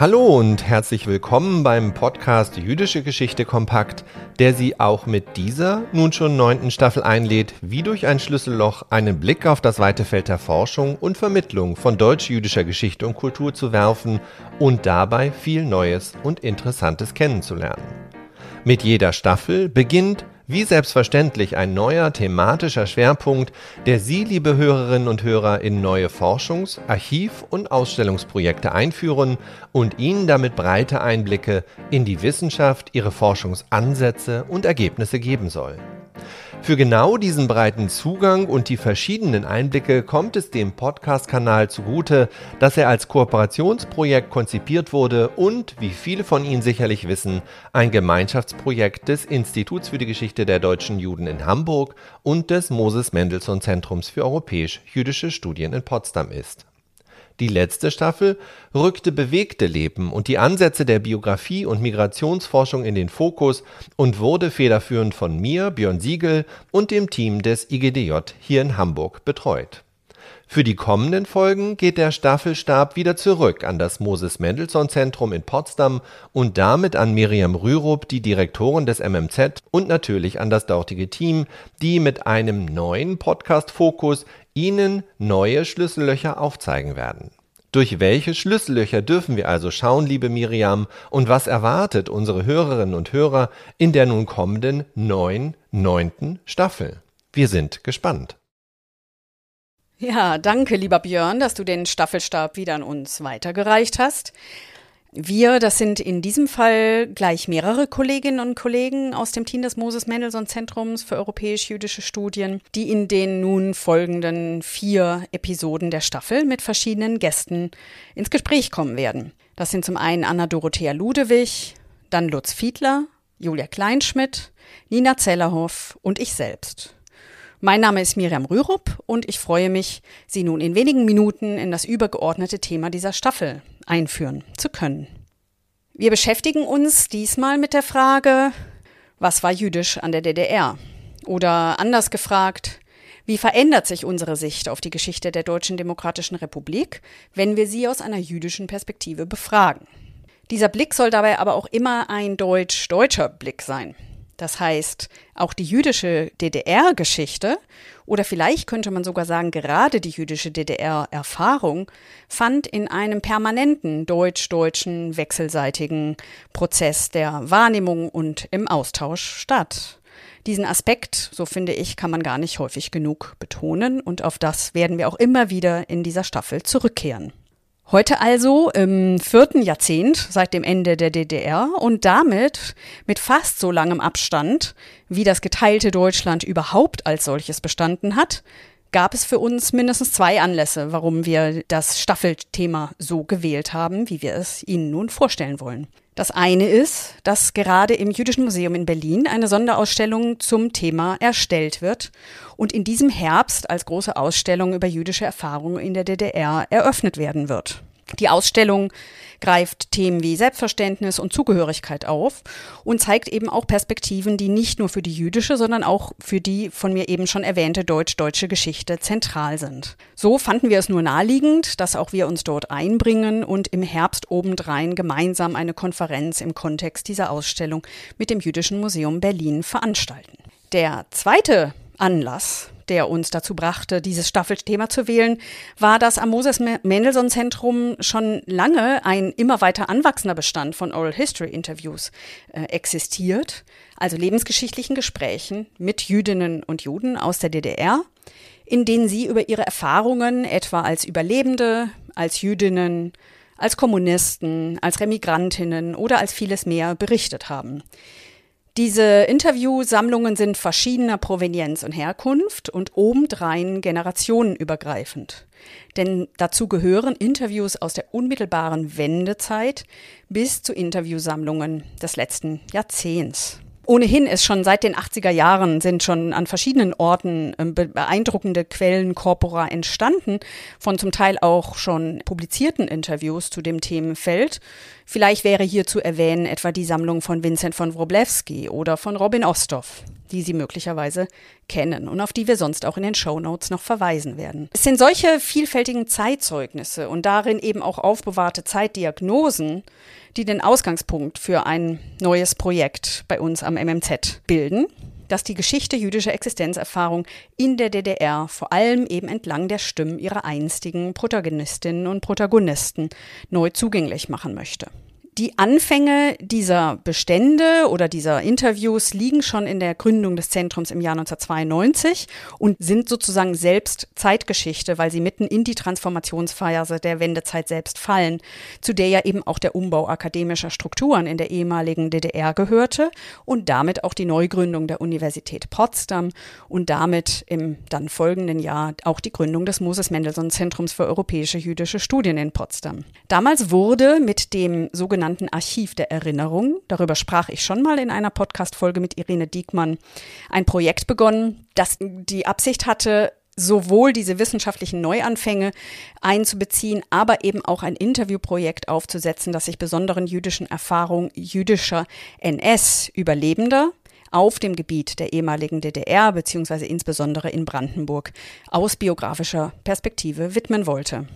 Hallo und herzlich willkommen beim Podcast Jüdische Geschichte Kompakt, der Sie auch mit dieser nun schon neunten Staffel einlädt, wie durch ein Schlüsselloch einen Blick auf das weite Feld der Forschung und Vermittlung von deutsch-jüdischer Geschichte und Kultur zu werfen und dabei viel Neues und Interessantes kennenzulernen. Mit jeder Staffel beginnt wie selbstverständlich ein neuer thematischer Schwerpunkt, der Sie, liebe Hörerinnen und Hörer, in neue Forschungs-, Archiv- und Ausstellungsprojekte einführen und Ihnen damit breite Einblicke in die Wissenschaft, ihre Forschungsansätze und Ergebnisse geben soll. Für genau diesen breiten Zugang und die verschiedenen Einblicke kommt es dem Podcast-Kanal zugute, dass er als Kooperationsprojekt konzipiert wurde und, wie viele von Ihnen sicherlich wissen, ein Gemeinschaftsprojekt des Instituts für die Geschichte der deutschen Juden in Hamburg und des Moses Mendelssohn Zentrums für europäisch-jüdische Studien in Potsdam ist. Die letzte Staffel rückte bewegte Leben und die Ansätze der Biografie und Migrationsforschung in den Fokus und wurde federführend von mir, Björn Siegel und dem Team des IGDJ hier in Hamburg betreut. Für die kommenden Folgen geht der Staffelstab wieder zurück an das Moses Mendelssohn Zentrum in Potsdam und damit an Miriam Rürup, die Direktorin des MMZ und natürlich an das dortige Team, die mit einem neuen Podcast Fokus Ihnen neue Schlüssellöcher aufzeigen werden. Durch welche Schlüssellöcher dürfen wir also schauen, liebe Miriam, und was erwartet unsere Hörerinnen und Hörer in der nun kommenden neuen, neunten Staffel? Wir sind gespannt. Ja, danke, lieber Björn, dass du den Staffelstab wieder an uns weitergereicht hast. Wir, das sind in diesem Fall gleich mehrere Kolleginnen und Kollegen aus dem Team des Moses Mendelssohn Zentrums für europäisch-jüdische Studien, die in den nun folgenden vier Episoden der Staffel mit verschiedenen Gästen ins Gespräch kommen werden. Das sind zum einen Anna Dorothea Ludewig, dann Lutz Fiedler, Julia Kleinschmidt, Nina Zellerhoff und ich selbst. Mein Name ist Miriam Rürup und ich freue mich, Sie nun in wenigen Minuten in das übergeordnete Thema dieser Staffel einführen zu können. Wir beschäftigen uns diesmal mit der Frage, was war jüdisch an der DDR? Oder anders gefragt, wie verändert sich unsere Sicht auf die Geschichte der Deutschen Demokratischen Republik, wenn wir sie aus einer jüdischen Perspektive befragen? Dieser Blick soll dabei aber auch immer ein deutsch-deutscher Blick sein. Das heißt, auch die jüdische DDR-Geschichte oder vielleicht könnte man sogar sagen, gerade die jüdische DDR-Erfahrung fand in einem permanenten deutsch-deutschen wechselseitigen Prozess der Wahrnehmung und im Austausch statt. Diesen Aspekt, so finde ich, kann man gar nicht häufig genug betonen und auf das werden wir auch immer wieder in dieser Staffel zurückkehren. Heute also im vierten Jahrzehnt seit dem Ende der DDR und damit mit fast so langem Abstand, wie das geteilte Deutschland überhaupt als solches bestanden hat, gab es für uns mindestens zwei Anlässe, warum wir das Staffelthema so gewählt haben, wie wir es Ihnen nun vorstellen wollen. Das eine ist, dass gerade im Jüdischen Museum in Berlin eine Sonderausstellung zum Thema erstellt wird und in diesem Herbst als große Ausstellung über jüdische Erfahrungen in der DDR eröffnet werden wird. Die Ausstellung greift Themen wie Selbstverständnis und Zugehörigkeit auf und zeigt eben auch Perspektiven, die nicht nur für die jüdische, sondern auch für die von mir eben schon erwähnte deutsch-deutsche Geschichte zentral sind. So fanden wir es nur naheliegend, dass auch wir uns dort einbringen und im Herbst obendrein gemeinsam eine Konferenz im Kontext dieser Ausstellung mit dem Jüdischen Museum Berlin veranstalten. Der zweite Anlass, der uns dazu brachte, dieses Staffelthema zu wählen, war, dass am Moses Mendelssohn Zentrum schon lange ein immer weiter anwachsender Bestand von Oral History Interviews äh, existiert, also lebensgeschichtlichen Gesprächen mit Jüdinnen und Juden aus der DDR, in denen sie über ihre Erfahrungen etwa als Überlebende, als Jüdinnen, als Kommunisten, als Remigrantinnen oder als vieles mehr berichtet haben. Diese Interviewsammlungen sind verschiedener Provenienz und Herkunft und obendrein generationenübergreifend. Denn dazu gehören Interviews aus der unmittelbaren Wendezeit bis zu Interviewsammlungen des letzten Jahrzehnts. Ohnehin ist schon seit den 80er Jahren sind schon an verschiedenen Orten ähm, beeindruckende Quellenkorpora entstanden, von zum Teil auch schon publizierten Interviews zu dem Themenfeld. Vielleicht wäre hier zu erwähnen etwa die Sammlung von Vincent von Wroblewski oder von Robin Ostow. Die Sie möglicherweise kennen und auf die wir sonst auch in den Show Notes noch verweisen werden. Es sind solche vielfältigen Zeitzeugnisse und darin eben auch aufbewahrte Zeitdiagnosen, die den Ausgangspunkt für ein neues Projekt bei uns am MMZ bilden dass die Geschichte jüdischer Existenzerfahrung in der DDR vor allem eben entlang der Stimmen ihrer einstigen Protagonistinnen und Protagonisten neu zugänglich machen möchte. Die Anfänge dieser Bestände oder dieser Interviews liegen schon in der Gründung des Zentrums im Jahr 1992 und sind sozusagen selbst Zeitgeschichte, weil sie mitten in die Transformationsphase der Wendezeit selbst fallen, zu der ja eben auch der Umbau akademischer Strukturen in der ehemaligen DDR gehörte und damit auch die Neugründung der Universität Potsdam und damit im dann folgenden Jahr auch die Gründung des Moses Mendelssohn Zentrums für europäische jüdische Studien in Potsdam. Damals wurde mit dem sogenannten sogenannten Archiv der Erinnerung. Darüber sprach ich schon mal in einer Podcast-Folge mit Irene Diekmann. Ein Projekt begonnen, das die Absicht hatte, sowohl diese wissenschaftlichen Neuanfänge einzubeziehen, aber eben auch ein Interviewprojekt aufzusetzen, das sich besonderen jüdischen Erfahrungen jüdischer NS-Überlebender auf dem Gebiet der ehemaligen DDR beziehungsweise insbesondere in Brandenburg aus biografischer Perspektive widmen wollte.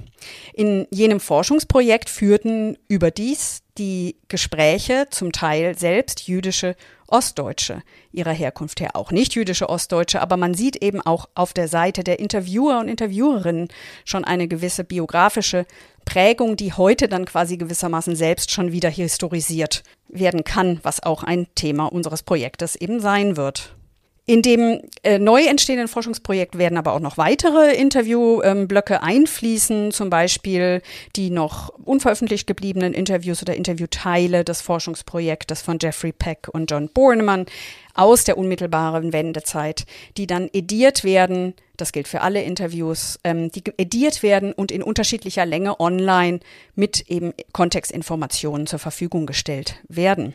In jenem Forschungsprojekt führten überdies die Gespräche zum Teil selbst jüdische Ostdeutsche ihrer Herkunft her, auch nicht jüdische Ostdeutsche, aber man sieht eben auch auf der Seite der Interviewer und Interviewerinnen schon eine gewisse biografische Prägung, die heute dann quasi gewissermaßen selbst schon wieder historisiert werden kann, was auch ein Thema unseres Projektes eben sein wird. In dem äh, neu entstehenden Forschungsprojekt werden aber auch noch weitere Interviewblöcke ähm, einfließen, zum Beispiel die noch unveröffentlicht gebliebenen Interviews oder Interviewteile des Forschungsprojektes von Jeffrey Peck und John Bornemann aus der unmittelbaren Wendezeit, die dann ediert werden, das gilt für alle Interviews, ähm, die ediert werden und in unterschiedlicher Länge online mit eben Kontextinformationen zur Verfügung gestellt werden.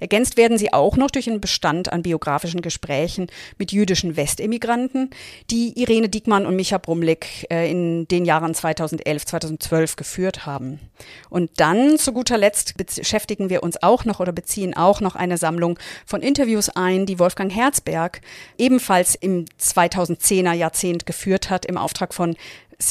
Ergänzt werden sie auch noch durch einen Bestand an biografischen Gesprächen mit jüdischen Westemigranten, die Irene Diekmann und Micha Brumlik äh, in den Jahren 2011, 2012 geführt haben. Und dann zu guter Letzt beschäftigen wir uns auch noch oder beziehen auch noch eine Sammlung von Interviews ein, die Wolfgang Herzberg ebenfalls im 2010er Jahrzehnt geführt hat im Auftrag von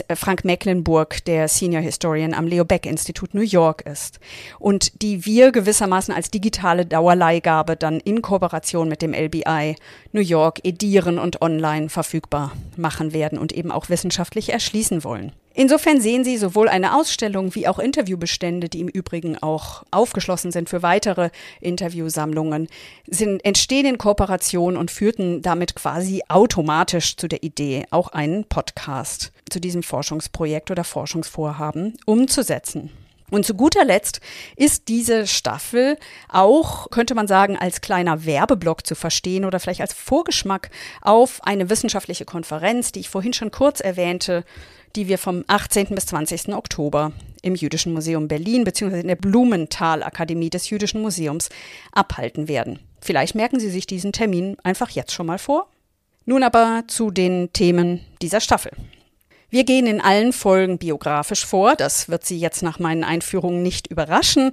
äh, Frank Mecklenburg, der Senior Historian am Leo Beck Institut New York ist und die wir gewissermaßen als digitale Dauerleihgabe dann in Kooperation mit dem LBI New York edieren und online verfügbar machen werden und eben auch wissenschaftlich erschließen wollen. Insofern sehen Sie sowohl eine Ausstellung wie auch Interviewbestände, die im Übrigen auch aufgeschlossen sind für weitere Interviewsammlungen, sind, entstehen in Kooperation und führten damit quasi automatisch zu der Idee, auch einen Podcast zu diesem Forschungsprojekt oder Forschungsvorhaben umzusetzen. Und zu guter Letzt ist diese Staffel auch, könnte man sagen, als kleiner Werbeblock zu verstehen oder vielleicht als Vorgeschmack auf eine wissenschaftliche Konferenz, die ich vorhin schon kurz erwähnte, die wir vom 18. bis 20. Oktober im Jüdischen Museum Berlin bzw. in der Blumenthal Akademie des Jüdischen Museums abhalten werden. Vielleicht merken Sie sich diesen Termin einfach jetzt schon mal vor. Nun aber zu den Themen dieser Staffel. Wir gehen in allen Folgen biografisch vor, das wird Sie jetzt nach meinen Einführungen nicht überraschen,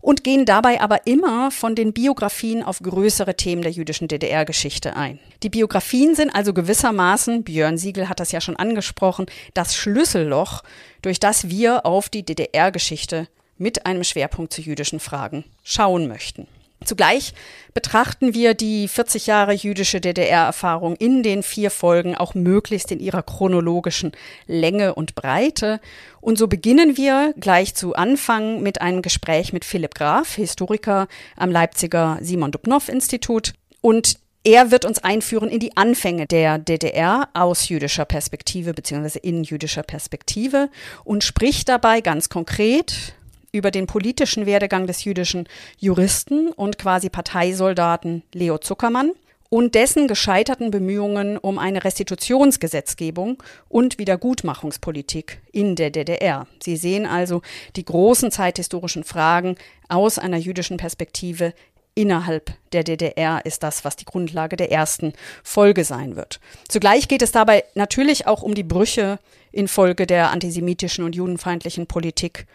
und gehen dabei aber immer von den Biografien auf größere Themen der jüdischen DDR-Geschichte ein. Die Biografien sind also gewissermaßen, Björn Siegel hat das ja schon angesprochen, das Schlüsselloch, durch das wir auf die DDR-Geschichte mit einem Schwerpunkt zu jüdischen Fragen schauen möchten. Zugleich betrachten wir die 40 Jahre jüdische DDR-Erfahrung in den vier Folgen auch möglichst in ihrer chronologischen Länge und Breite. Und so beginnen wir gleich zu Anfang mit einem Gespräch mit Philipp Graf, Historiker am Leipziger Simon Dubnow-Institut. Und er wird uns einführen in die Anfänge der DDR aus jüdischer Perspektive bzw. in jüdischer Perspektive und spricht dabei ganz konkret über den politischen Werdegang des jüdischen Juristen und quasi Parteisoldaten Leo Zuckermann und dessen gescheiterten Bemühungen um eine Restitutionsgesetzgebung und Wiedergutmachungspolitik in der DDR. Sie sehen also die großen zeithistorischen Fragen aus einer jüdischen Perspektive innerhalb der DDR ist das, was die Grundlage der ersten Folge sein wird. Zugleich geht es dabei natürlich auch um die Brüche infolge der antisemitischen und judenfeindlichen Politik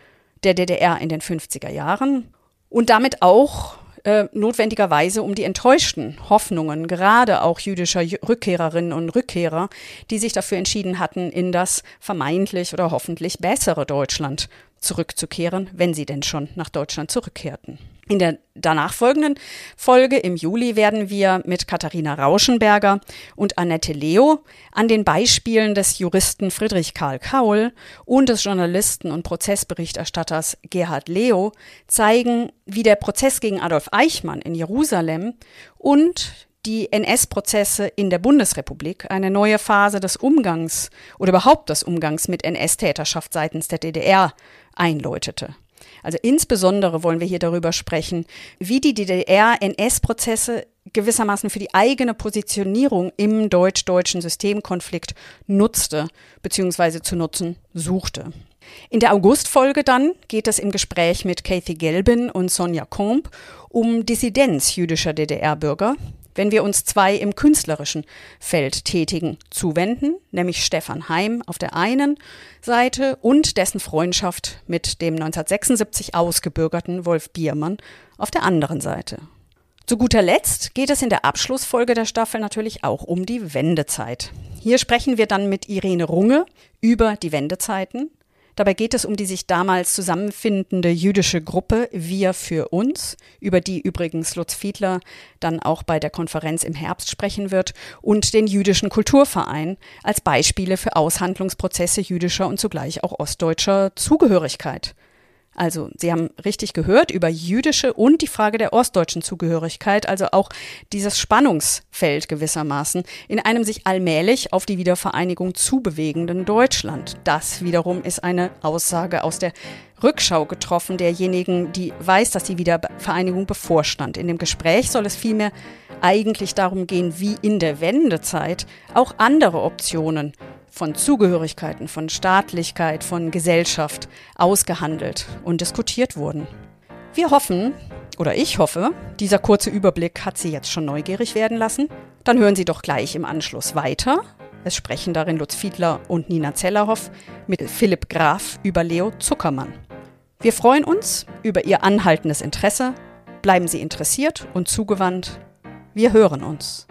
der DDR in den 50er Jahren und damit auch äh, notwendigerweise um die enttäuschten Hoffnungen, gerade auch jüdischer Rückkehrerinnen und Rückkehrer, die sich dafür entschieden hatten, in das vermeintlich oder hoffentlich bessere Deutschland zurückzukehren, wenn sie denn schon nach Deutschland zurückkehrten. In der danach folgenden Folge im Juli werden wir mit Katharina Rauschenberger und Annette Leo an den Beispielen des Juristen Friedrich Karl Kaul und des Journalisten und Prozessberichterstatters Gerhard Leo zeigen, wie der Prozess gegen Adolf Eichmann in Jerusalem und die NS-Prozesse in der Bundesrepublik eine neue Phase des Umgangs oder überhaupt des Umgangs mit NS-Täterschaft seitens der DDR einläutete. Also insbesondere wollen wir hier darüber sprechen, wie die DDR-NS-Prozesse gewissermaßen für die eigene Positionierung im deutsch-deutschen Systemkonflikt nutzte bzw. zu nutzen suchte. In der Augustfolge dann geht es im Gespräch mit Kathy Gelbin und Sonja Combe um Dissidenz jüdischer DDR-Bürger, wenn wir uns zwei im künstlerischen Feld tätigen zuwenden, nämlich Stefan Heim auf der einen Seite und dessen Freundschaft mit dem 1976 ausgebürgerten Wolf Biermann auf der anderen Seite. Zu guter Letzt geht es in der Abschlussfolge der Staffel natürlich auch um die Wendezeit. Hier sprechen wir dann mit Irene Runge über die Wendezeiten, Dabei geht es um die sich damals zusammenfindende jüdische Gruppe Wir für uns, über die übrigens Lutz Fiedler dann auch bei der Konferenz im Herbst sprechen wird, und den jüdischen Kulturverein als Beispiele für Aushandlungsprozesse jüdischer und zugleich auch ostdeutscher Zugehörigkeit. Also, Sie haben richtig gehört über jüdische und die Frage der ostdeutschen Zugehörigkeit, also auch dieses Spannungsfeld gewissermaßen in einem sich allmählich auf die Wiedervereinigung zubewegenden Deutschland. Das wiederum ist eine Aussage aus der Rückschau getroffen derjenigen, die weiß, dass die Wiedervereinigung bevorstand. In dem Gespräch soll es vielmehr eigentlich darum gehen, wie in der Wendezeit auch andere Optionen von Zugehörigkeiten, von Staatlichkeit, von Gesellschaft ausgehandelt und diskutiert wurden. Wir hoffen, oder ich hoffe, dieser kurze Überblick hat Sie jetzt schon neugierig werden lassen. Dann hören Sie doch gleich im Anschluss weiter. Es sprechen darin Lutz Fiedler und Nina Zellerhoff mit Philipp Graf über Leo Zuckermann. Wir freuen uns über Ihr anhaltendes Interesse. Bleiben Sie interessiert und zugewandt. Wir hören uns.